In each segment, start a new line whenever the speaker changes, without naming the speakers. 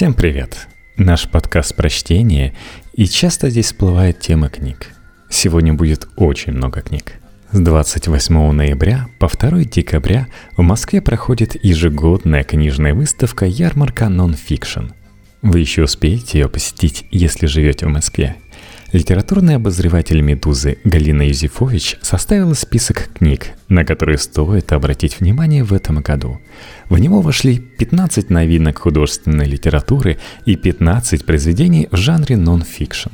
Всем привет! Наш подкаст про чтение, и часто здесь всплывает тема книг. Сегодня будет очень много книг. С 28 ноября по 2 декабря в Москве проходит ежегодная книжная выставка «Ярмарка Nonfiction». Вы еще успеете ее посетить, если живете в Москве. Литературный обозреватель «Медузы» Галина Юзефович составила список книг, на которые стоит обратить внимание в этом году. В него вошли 15 новинок художественной литературы и 15 произведений в жанре нон-фикшн.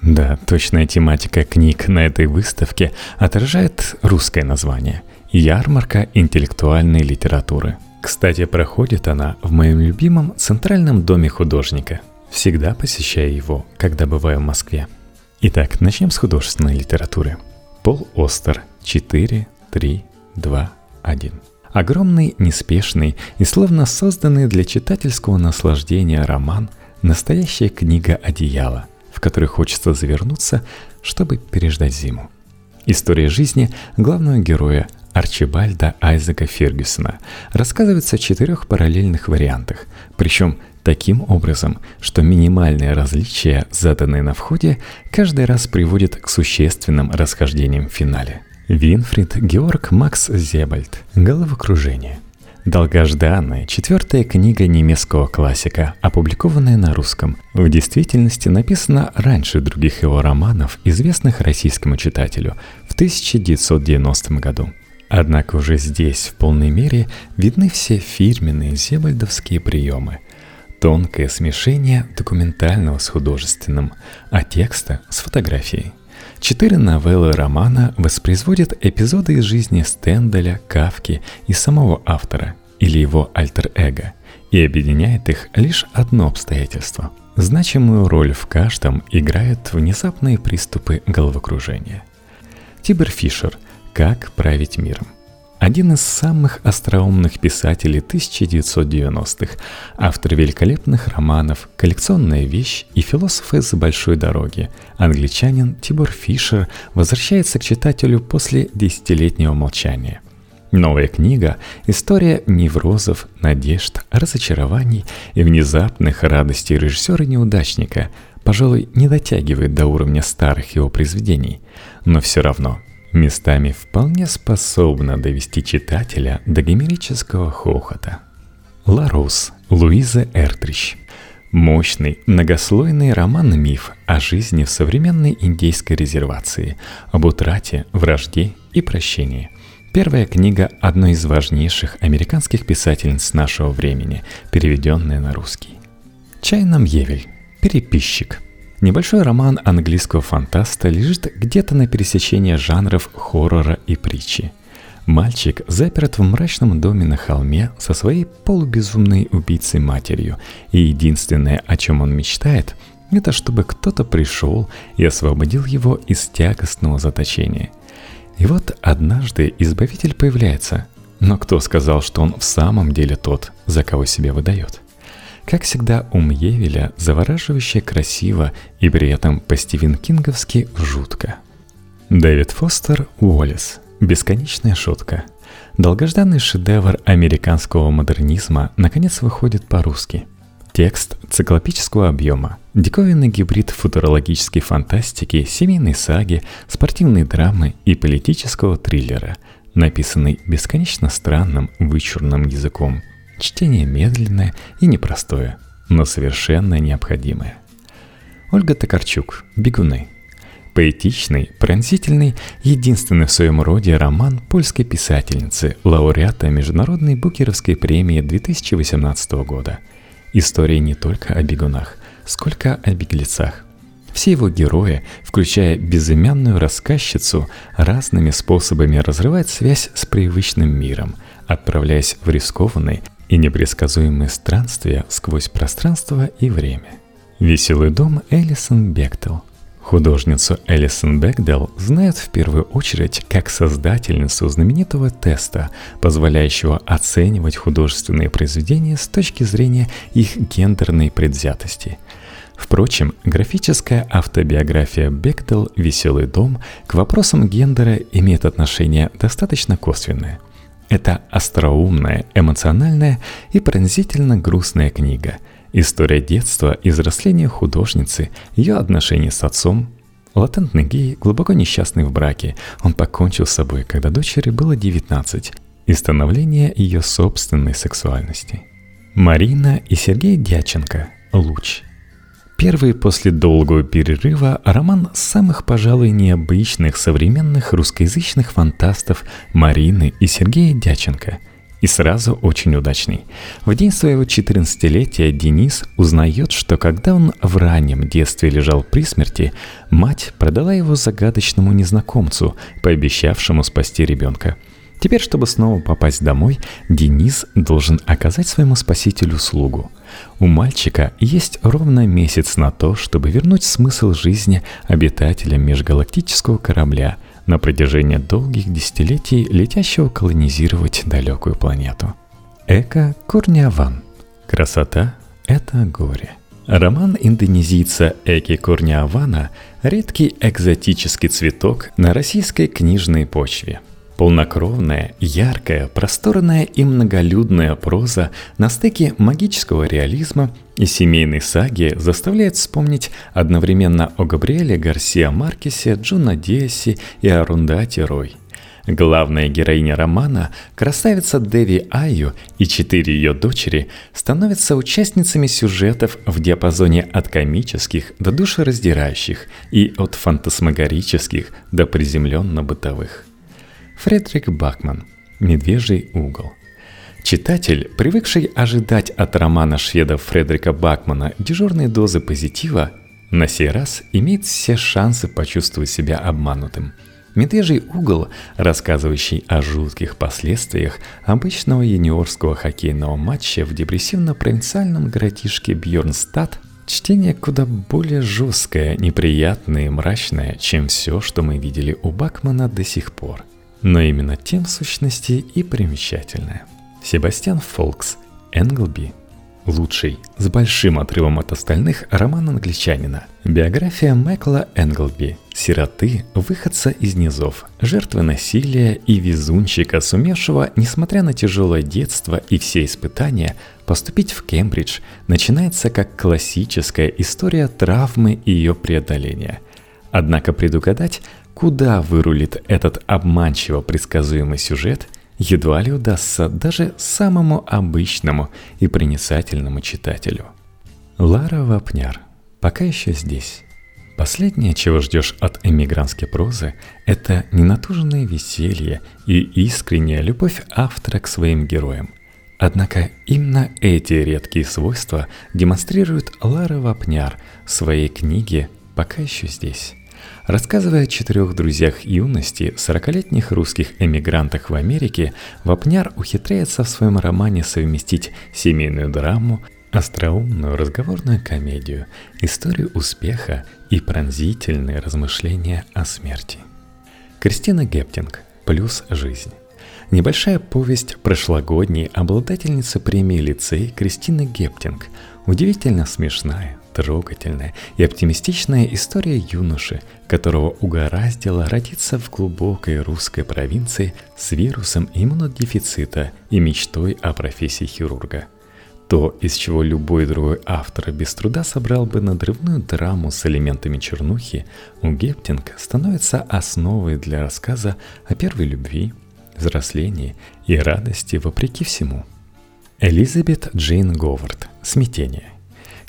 Да, точная тематика книг на этой выставке отражает русское название – «Ярмарка интеллектуальной литературы». Кстати, проходит она в моем любимом Центральном доме художника. Всегда посещаю его, когда бываю в Москве. Итак, начнем с художественной литературы. Пол Остер. 4, 3, 2, 1. Огромный, неспешный и словно созданный для читательского наслаждения роман – настоящая книга одеяла – в который хочется завернуться, чтобы переждать зиму. История жизни главного героя Арчибальда Айзека Фергюсона рассказывается в четырех параллельных вариантах, причем таким образом, что минимальные различия, заданные на входе, каждый раз приводят к существенным расхождениям в финале. Винфрид Георг Макс Зебальд. Головокружение. Долгожданная четвертая книга немецкого классика, опубликованная на русском, в действительности написана раньше других его романов, известных российскому читателю, в 1990 году. Однако уже здесь в полной мере видны все фирменные зебальдовские приемы. Тонкое смешение документального с художественным, а текста с фотографией – Четыре новеллы романа воспроизводят эпизоды из жизни Стенделя, Кавки и самого автора или его альтер-эго, и объединяет их лишь одно обстоятельство. Значимую роль в каждом играют внезапные приступы головокружения. Тибер Фишер «Как править миром» один из самых остроумных писателей 1990-х, автор великолепных романов, коллекционная вещь и философ из большой дороги, англичанин Тибор Фишер возвращается к читателю после десятилетнего молчания. Новая книга – история неврозов, надежд, разочарований и внезапных радостей режиссера-неудачника, пожалуй, не дотягивает до уровня старых его произведений, но все равно местами вполне способна довести читателя до гомерического хохота. Ларус, Луиза Эртрич. Мощный, многослойный роман-миф о жизни в современной индейской резервации, об утрате, вражде и прощении. Первая книга одной из важнейших американских писательниц нашего времени, переведенная на русский. Чайном Евель. Переписчик – Небольшой роман английского фантаста лежит где-то на пересечении жанров хоррора и притчи. Мальчик заперт в мрачном доме на холме со своей полубезумной убийцей-матерью, и единственное, о чем он мечтает, это чтобы кто-то пришел и освободил его из тягостного заточения. И вот однажды Избавитель появляется, но кто сказал, что он в самом деле тот, за кого себя выдает? Как всегда, ум Евеля завораживающе красиво и при этом по-стивен-кинговски жутко. Дэвид Фостер Уоллес. Бесконечная шутка. Долгожданный шедевр американского модернизма наконец выходит по-русски. Текст циклопического объема, диковинный гибрид футурологической фантастики, семейной саги, спортивной драмы и политического триллера, написанный бесконечно странным вычурным языком – Чтение медленное и непростое, но совершенно необходимое. Ольга Токарчук «Бегуны». Поэтичный, пронзительный, единственный в своем роде роман польской писательницы, лауреата Международной Букеровской премии 2018 года. История не только о бегунах, сколько о беглецах. Все его герои, включая безымянную рассказчицу, разными способами разрывают связь с привычным миром, отправляясь в рискованный, и непредсказуемые странствия сквозь пространство и время. Веселый дом Элисон Бектел. Художницу Элисон Бекдел знают в первую очередь как создательницу знаменитого теста, позволяющего оценивать художественные произведения с точки зрения их гендерной предвзятости. Впрочем, графическая автобиография Бектел «Веселый дом» к вопросам гендера имеет отношение достаточно косвенное. Это остроумная, эмоциональная и пронзительно грустная книга. История детства и взросления художницы, ее отношения с отцом, латентный гей, глубоко несчастный в браке. Он покончил с собой, когда дочери было 19, и становление ее собственной сексуальности. Марина и Сергей Дяченко «Луч». Первый после долгого перерыва роман самых, пожалуй, необычных современных русскоязычных фантастов Марины и Сергея Дяченко – и сразу очень удачный. В день своего 14-летия Денис узнает, что когда он в раннем детстве лежал при смерти, мать продала его загадочному незнакомцу, пообещавшему спасти ребенка. Теперь, чтобы снова попасть домой, Денис должен оказать своему спасителю услугу. У мальчика есть ровно месяц на то, чтобы вернуть смысл жизни обитателям межгалактического корабля – на протяжении долгих десятилетий летящего колонизировать далекую планету. Эко Курниаван. Красота – это горе. Роман индонезийца Эки Курниавана – редкий экзотический цветок на российской книжной почве – Полнокровная, яркая, просторная и многолюдная проза на стыке магического реализма и семейной саги заставляет вспомнить одновременно о Габриэле Гарсия Маркесе, Джуна Диасе и Арундати Рой. Главная героиня романа, красавица Деви Айю и четыре ее дочери становятся участницами сюжетов в диапазоне от комических до душераздирающих и от фантасмагорических до приземленно-бытовых. Фредерик Бакман «Медвежий угол». Читатель, привыкший ожидать от романа шведа Фредерика Бакмана дежурной дозы позитива, на сей раз имеет все шансы почувствовать себя обманутым. «Медвежий угол», рассказывающий о жутких последствиях обычного юниорского хоккейного матча в депрессивно-провинциальном городишке Бьорнстад, чтение куда более жесткое, неприятное и мрачное, чем все, что мы видели у Бакмана до сих пор – но именно тем в сущности и примечательное. Себастьян Фолкс, Энглби, лучший, с большим отрывом от остальных, роман англичанина. Биография Майкла Энглби, сироты, выходца из низов, жертвы насилия и везунчика, сумевшего, несмотря на тяжелое детство и все испытания, поступить в Кембридж, начинается как классическая история травмы и ее преодоления. Однако предугадать, Куда вырулит этот обманчиво предсказуемый сюжет, едва ли удастся даже самому обычному и проницательному читателю. Лара Вапняр пока еще здесь. Последнее, чего ждешь от эмигрантской прозы, это ненатуженное веселье и искренняя любовь автора к своим героям. Однако именно эти редкие свойства демонстрирует Лара Вапняр в своей книге «Пока еще здесь». Рассказывая о четырех друзьях юности, 40-летних русских эмигрантах в Америке, Вапняр ухитряется в своем романе совместить семейную драму, остроумную разговорную комедию, историю успеха и пронзительные размышления о смерти. Кристина Гептинг «Плюс жизнь». Небольшая повесть прошлогодней обладательницы премии лицей Кристины Гептинг, удивительно смешная, трогательная и оптимистичная история юноши, которого угораздило родиться в глубокой русской провинции с вирусом иммунодефицита и мечтой о профессии хирурга. То, из чего любой другой автор без труда собрал бы надрывную драму с элементами чернухи, у Гептинг становится основой для рассказа о первой любви, взрослении и радости вопреки всему. Элизабет Джейн Говард «Смятение»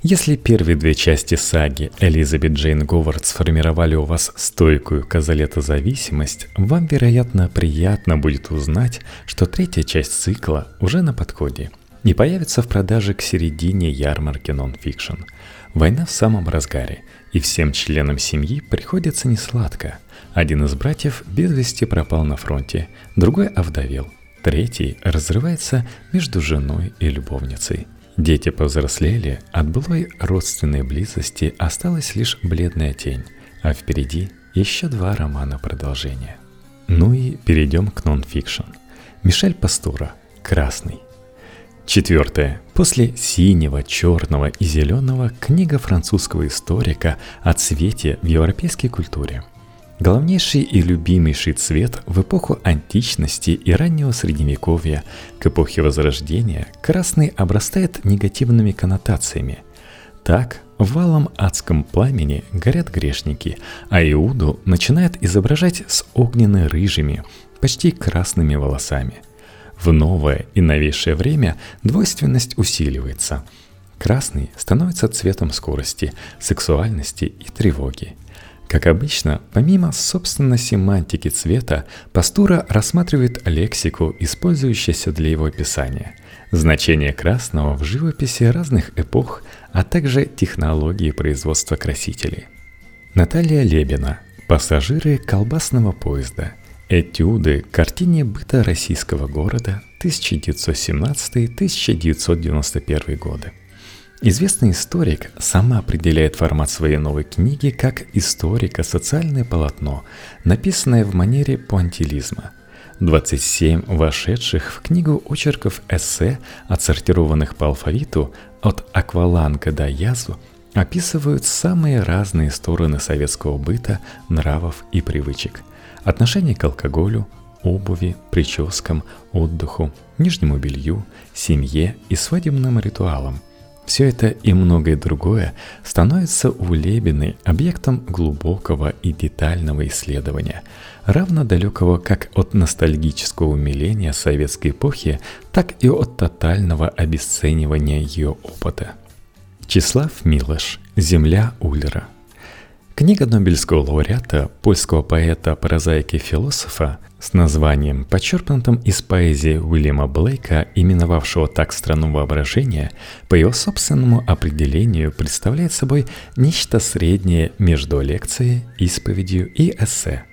Если первые две части саги Элизабет Джейн Говард сформировали у вас стойкую казалетозависимость, вам, вероятно, приятно будет узнать, что третья часть цикла уже на подходе и появится в продаже к середине ярмарки нон-фикшн. Война в самом разгаре, и всем членам семьи приходится несладко. Один из братьев без вести пропал на фронте, другой овдовел, третий разрывается между женой и любовницей – Дети повзрослели, от былой родственной близости осталась лишь бледная тень, а впереди еще два романа продолжения. Ну и перейдем к нон-фикшн. Мишель Пастура «Красный». Четвертое. После синего, черного и зеленого книга французского историка о цвете в европейской культуре. Главнейший и любимейший цвет в эпоху античности и раннего средневековья, к эпохе Возрождения, красный обрастает негативными коннотациями. Так, в валом адском пламени горят грешники, а Иуду начинает изображать с огненно-рыжими, почти красными волосами. В новое и новейшее время двойственность усиливается. Красный становится цветом скорости, сексуальности и тревоги – как обычно, помимо собственной семантики цвета, Пастура рассматривает лексику, использующуюся для его описания, значение красного в живописи разных эпох, а также технологии производства красителей. Наталья Лебина. Пассажиры колбасного поезда. Этюды к картине быта российского города 1917-1991 годы. Известный историк сама определяет формат своей новой книги как историко-социальное полотно, написанное в манере пуантилизма. 27 вошедших в книгу очерков эссе, отсортированных по алфавиту от акваланга до язу, описывают самые разные стороны советского быта, нравов и привычек. Отношение к алкоголю, обуви, прическам, отдыху, нижнему белью, семье и свадебным ритуалам – все это и многое другое становится у Лебины объектом глубокого и детального исследования, равно далекого как от ностальгического умиления советской эпохи, так и от тотального обесценивания ее опыта. Числав Милош «Земля Ульра» Книга Нобелевского лауреата, польского поэта, прозаика и философа с названием, подчеркнутым из поэзии Уильяма Блейка, именовавшего так страну воображения, по его собственному определению представляет собой нечто среднее между лекцией, исповедью и эссе.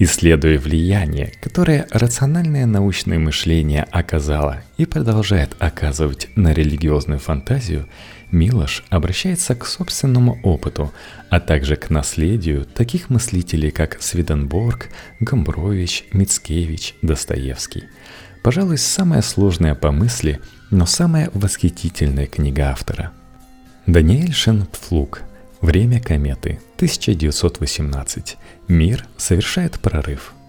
Исследуя влияние, которое рациональное научное мышление оказало и продолжает оказывать на религиозную фантазию – Милош обращается к собственному опыту, а также к наследию таких мыслителей, как Свиденборг, Гомбрович, Мицкевич, Достоевский. Пожалуй, самая сложная по мысли, но самая восхитительная книга автора. Даниэль Шенпфлуг «Время кометы», 1918. Мир совершает прорыв –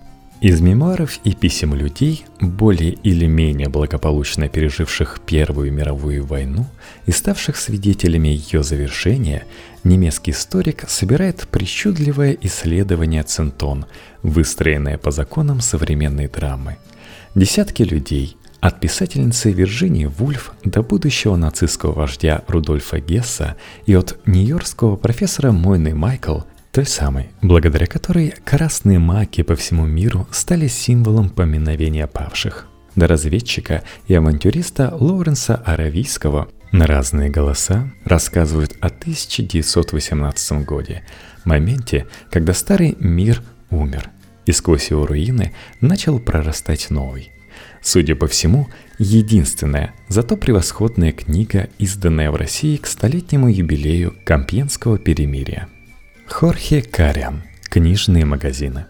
из мемуаров и писем людей, более или менее благополучно переживших Первую мировую войну и ставших свидетелями ее завершения, немецкий историк собирает причудливое исследование Центон, выстроенное по законам современной драмы. Десятки людей, от писательницы Вирджинии Вульф до будущего нацистского вождя Рудольфа Гесса и от нью-йоркского профессора Мойны Майкл – той самой, благодаря которой красные маки по всему миру стали символом поминовения павших. До разведчика и авантюриста Лоуренса Аравийского на разные голоса рассказывают о 1918 годе, моменте, когда старый мир умер, и сквозь его руины начал прорастать новый. Судя по всему, единственная, зато превосходная книга, изданная в России к столетнему юбилею Компьенского перемирия – Хорхе Кариан. Книжные магазины.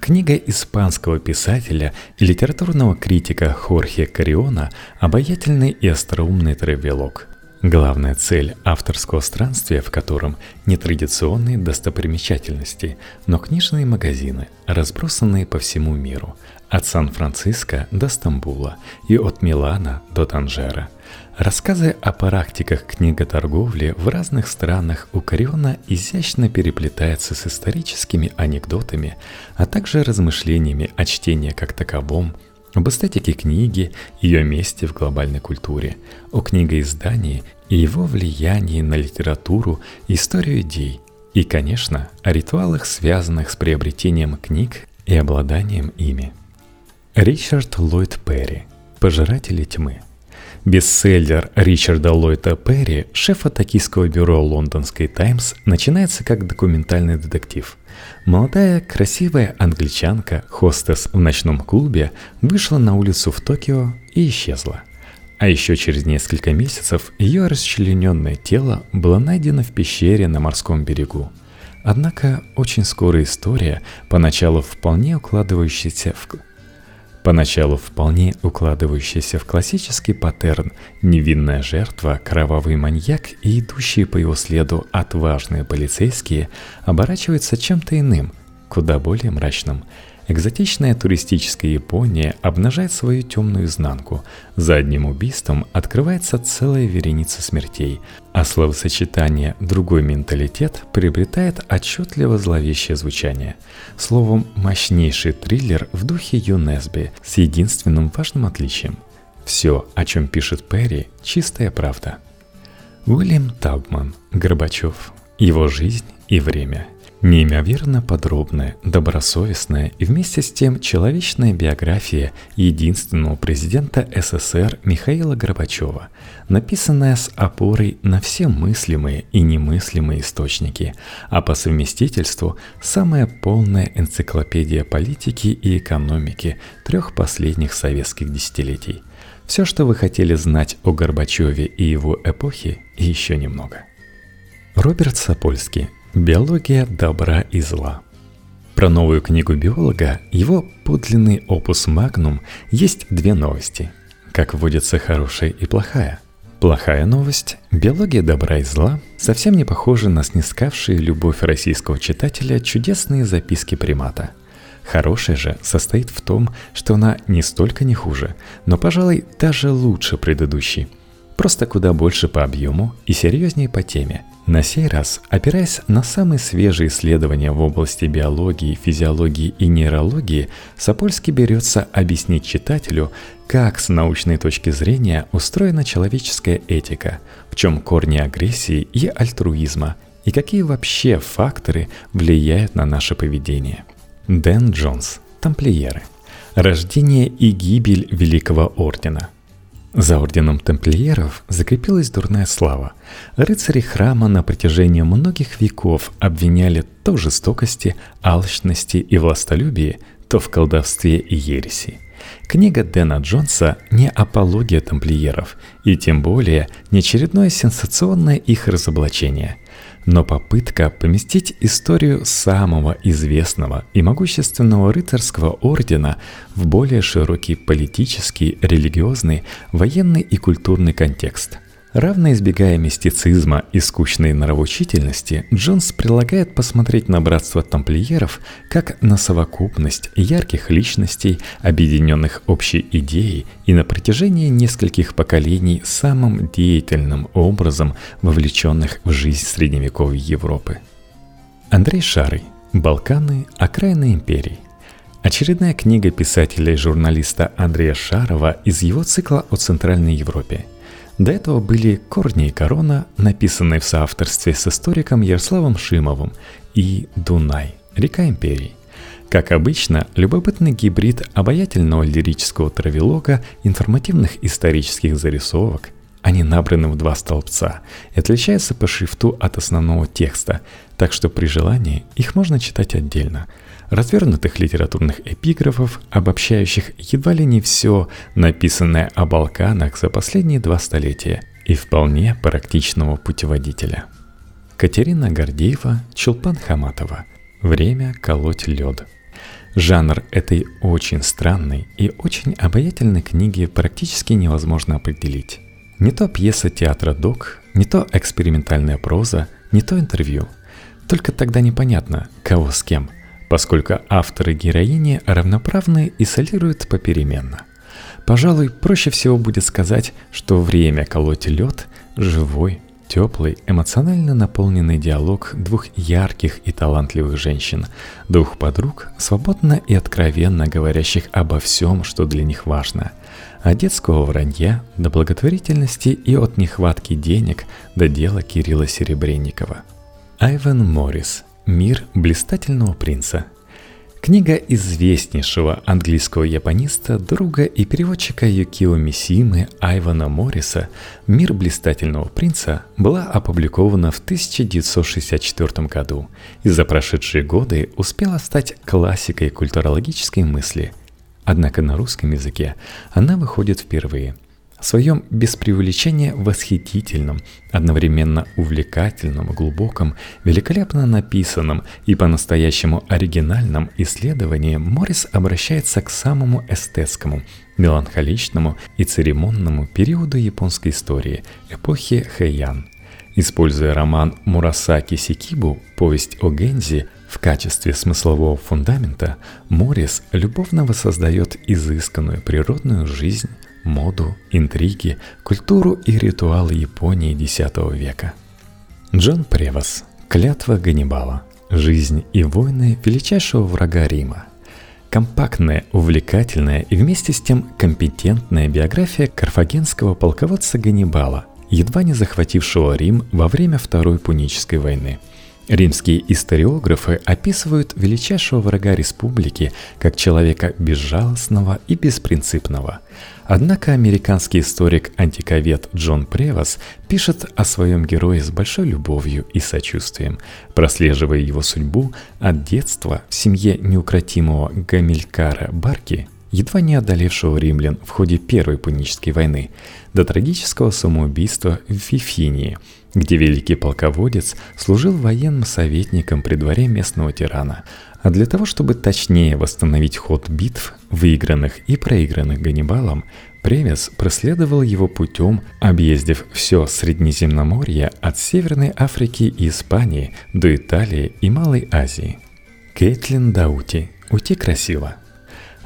Книга испанского писателя и литературного критика Хорхе Кариона «Обаятельный и остроумный травелок». Главная цель авторского странствия, в котором не традиционные достопримечательности, но книжные магазины, разбросанные по всему миру, от Сан-Франциско до Стамбула и от Милана до Танжера – Рассказы о практиках книготорговли в разных странах у Кариона изящно переплетаются с историческими анекдотами, а также размышлениями о чтении как таковом, об эстетике книги, ее месте в глобальной культуре, о книгоиздании и его влиянии на литературу, историю идей, и, конечно, о ритуалах, связанных с приобретением книг и обладанием ими. Ричард Ллойд Перри «Пожиратели тьмы» – Бестселлер Ричарда Ллойда Перри, шефа токийского бюро лондонской «Таймс», начинается как документальный детектив. Молодая, красивая англичанка, хостес в ночном клубе, вышла на улицу в Токио и исчезла. А еще через несколько месяцев ее расчлененное тело было найдено в пещере на морском берегу. Однако очень скоро история, поначалу вполне укладывающаяся в Поначалу вполне укладывающийся в классический паттерн невинная жертва, кровавый маньяк и идущие по его следу отважные полицейские оборачиваются чем-то иным, куда более мрачном. Экзотичная туристическая Япония обнажает свою темную изнанку. За одним убийством открывается целая вереница смертей, а словосочетание «другой менталитет» приобретает отчетливо зловещее звучание. Словом, мощнейший триллер в духе ЮНЕСБИ с единственным важным отличием. Все, о чем пишет Перри, чистая правда. Уильям Табман, Горбачев, его жизнь и время – Неимоверно подробная, добросовестная и вместе с тем человечная биография единственного президента СССР Михаила Горбачева, написанная с опорой на все мыслимые и немыслимые источники, а по совместительству самая полная энциклопедия политики и экономики трех последних советских десятилетий. Все, что вы хотели знать о Горбачеве и его эпохе, и еще немного. Роберт Сапольский Биология добра и зла. Про новую книгу биолога, его подлинный опус магнум, есть две новости. Как водится хорошая и плохая. Плохая новость – биология добра и зла совсем не похожа на снискавшие любовь российского читателя чудесные записки примата. Хорошая же состоит в том, что она не столько не хуже, но, пожалуй, даже лучше предыдущей. Просто куда больше по объему и серьезнее по теме – на сей раз, опираясь на самые свежие исследования в области биологии, физиологии и нейрологии, Сапольский берется объяснить читателю, как с научной точки зрения устроена человеческая этика, в чем корни агрессии и альтруизма, и какие вообще факторы влияют на наше поведение. Дэн Джонс, тамплиеры. Рождение и гибель Великого Ордена – за орденом тамплиеров закрепилась дурная слава. Рыцари храма на протяжении многих веков обвиняли то в жестокости, алчности и властолюбии, то в колдовстве и ереси. Книга Дэна Джонса не апология тамплиеров, и тем более не очередное сенсационное их разоблачение – но попытка поместить историю самого известного и могущественного рыцарского ордена в более широкий политический, религиозный, военный и культурный контекст – Равно избегая мистицизма и скучной нравоучительности, Джонс предлагает посмотреть на братство тамплиеров как на совокупность ярких личностей, объединенных общей идеей и на протяжении нескольких поколений самым деятельным образом вовлеченных в жизнь средневековой Европы. Андрей Шарый. Балканы. Окраины империи. Очередная книга писателя и журналиста Андрея Шарова из его цикла о Центральной Европе – до этого были «Корни и корона», написанные в соавторстве с историком Ярославом Шимовым, и «Дунай. Река империи». Как обычно, любопытный гибрид обаятельного лирического травелога, информативных исторических зарисовок. Они набраны в два столбца и отличаются по шрифту от основного текста, так что при желании их можно читать отдельно – развернутых литературных эпиграфов, обобщающих едва ли не все, написанное о Балканах за последние два столетия, и вполне практичного путеводителя. Катерина Гордеева, Чулпан Хаматова. Время колоть лед. Жанр этой очень странной и очень обаятельной книги практически невозможно определить. Не то пьеса театра «Док», не то экспериментальная проза, не то интервью. Только тогда непонятно, кого с кем – поскольку авторы героини равноправны и солируют попеременно. Пожалуй, проще всего будет сказать, что время колоть лед – живой, теплый, эмоционально наполненный диалог двух ярких и талантливых женщин, двух подруг, свободно и откровенно говорящих обо всем, что для них важно. От детского вранья до благотворительности и от нехватки денег до дела Кирилла Серебренникова. Айвен Моррис – Мир блистательного принца. Книга известнейшего английского япониста, друга и переводчика Юкио Мисимы Айвана Морриса «Мир блистательного принца» была опубликована в 1964 году и за прошедшие годы успела стать классикой культурологической мысли. Однако на русском языке она выходит впервые – в своем без преувеличения восхитительном, одновременно увлекательном, глубоком, великолепно написанном и по-настоящему оригинальном исследовании Моррис обращается к самому эстетскому, меланхоличному и церемонному периоду японской истории, эпохи Хэйян. Используя роман Мурасаки Сикибу «Повесть о Гензи», В качестве смыслового фундамента Моррис любовно воссоздает изысканную природную жизнь, моду, интриги, культуру и ритуалы Японии X века. Джон Превос. Клятва Ганнибала. Жизнь и войны величайшего врага Рима. Компактная, увлекательная и вместе с тем компетентная биография карфагенского полководца Ганнибала, едва не захватившего Рим во время Второй Пунической войны – Римские историографы описывают величайшего врага республики как человека безжалостного и беспринципного. Однако американский историк-антиковед Джон Превас пишет о своем герое с большой любовью и сочувствием, прослеживая его судьбу от детства в семье неукротимого Гамилькара Барки едва не одолевшего римлян в ходе Первой Пунической войны, до трагического самоубийства в Фифинии, где великий полководец служил военным советником при дворе местного тирана, а для того, чтобы точнее восстановить ход битв, выигранных и проигранных Ганнибалом, Превес проследовал его путем, объездив все Среднеземноморье от Северной Африки и Испании до Италии и Малой Азии. Кейтлин Даути. Уйти красиво.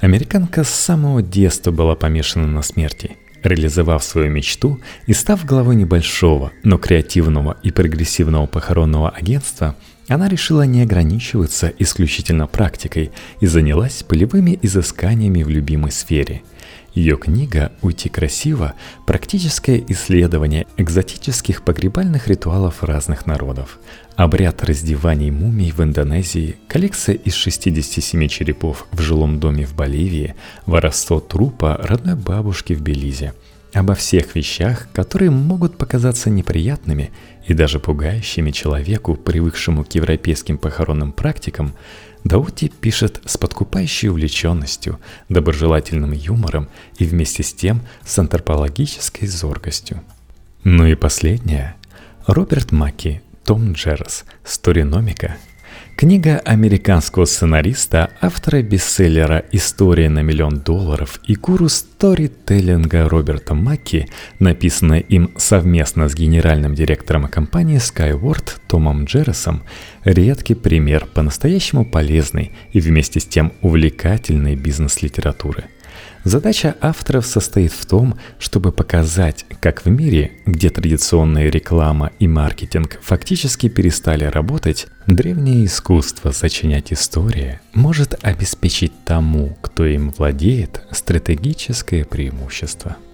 Американка с самого детства была помешана на смерти. Реализовав свою мечту и став главой небольшого, но креативного и прогрессивного похоронного агентства, она решила не ограничиваться исключительно практикой и занялась полевыми изысканиями в любимой сфере – ее книга «Уйти красиво» – практическое исследование экзотических погребальных ритуалов разных народов. Обряд раздеваний мумий в Индонезии, коллекция из 67 черепов в жилом доме в Боливии, воровство трупа родной бабушки в Белизе. Обо всех вещах, которые могут показаться неприятными и даже пугающими человеку, привыкшему к европейским похоронным практикам – Даути пишет с подкупающей увлеченностью, доброжелательным юмором и вместе с тем с антропологической зоркостью. Ну и последнее. Роберт Маки, Том Джеррес, Сториномика – Книга американского сценариста, автора бестселлера «История на миллион долларов» и гуру сторителлинга Роберта Макки, написанная им совместно с генеральным директором компании Skyward Томом Джеррисом, редкий пример по-настоящему полезной и вместе с тем увлекательной бизнес-литературы – Задача авторов состоит в том, чтобы показать, как в мире, где традиционная реклама и маркетинг фактически перестали работать, древнее искусство сочинять истории может обеспечить тому, кто им владеет, стратегическое преимущество –